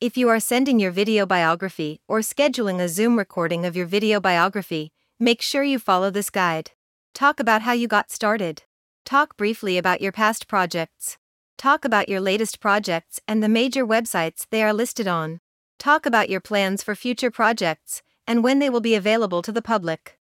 If you are sending your video biography or scheduling a Zoom recording of your video biography, make sure you follow this guide. Talk about how you got started. Talk briefly about your past projects. Talk about your latest projects and the major websites they are listed on. Talk about your plans for future projects and when they will be available to the public.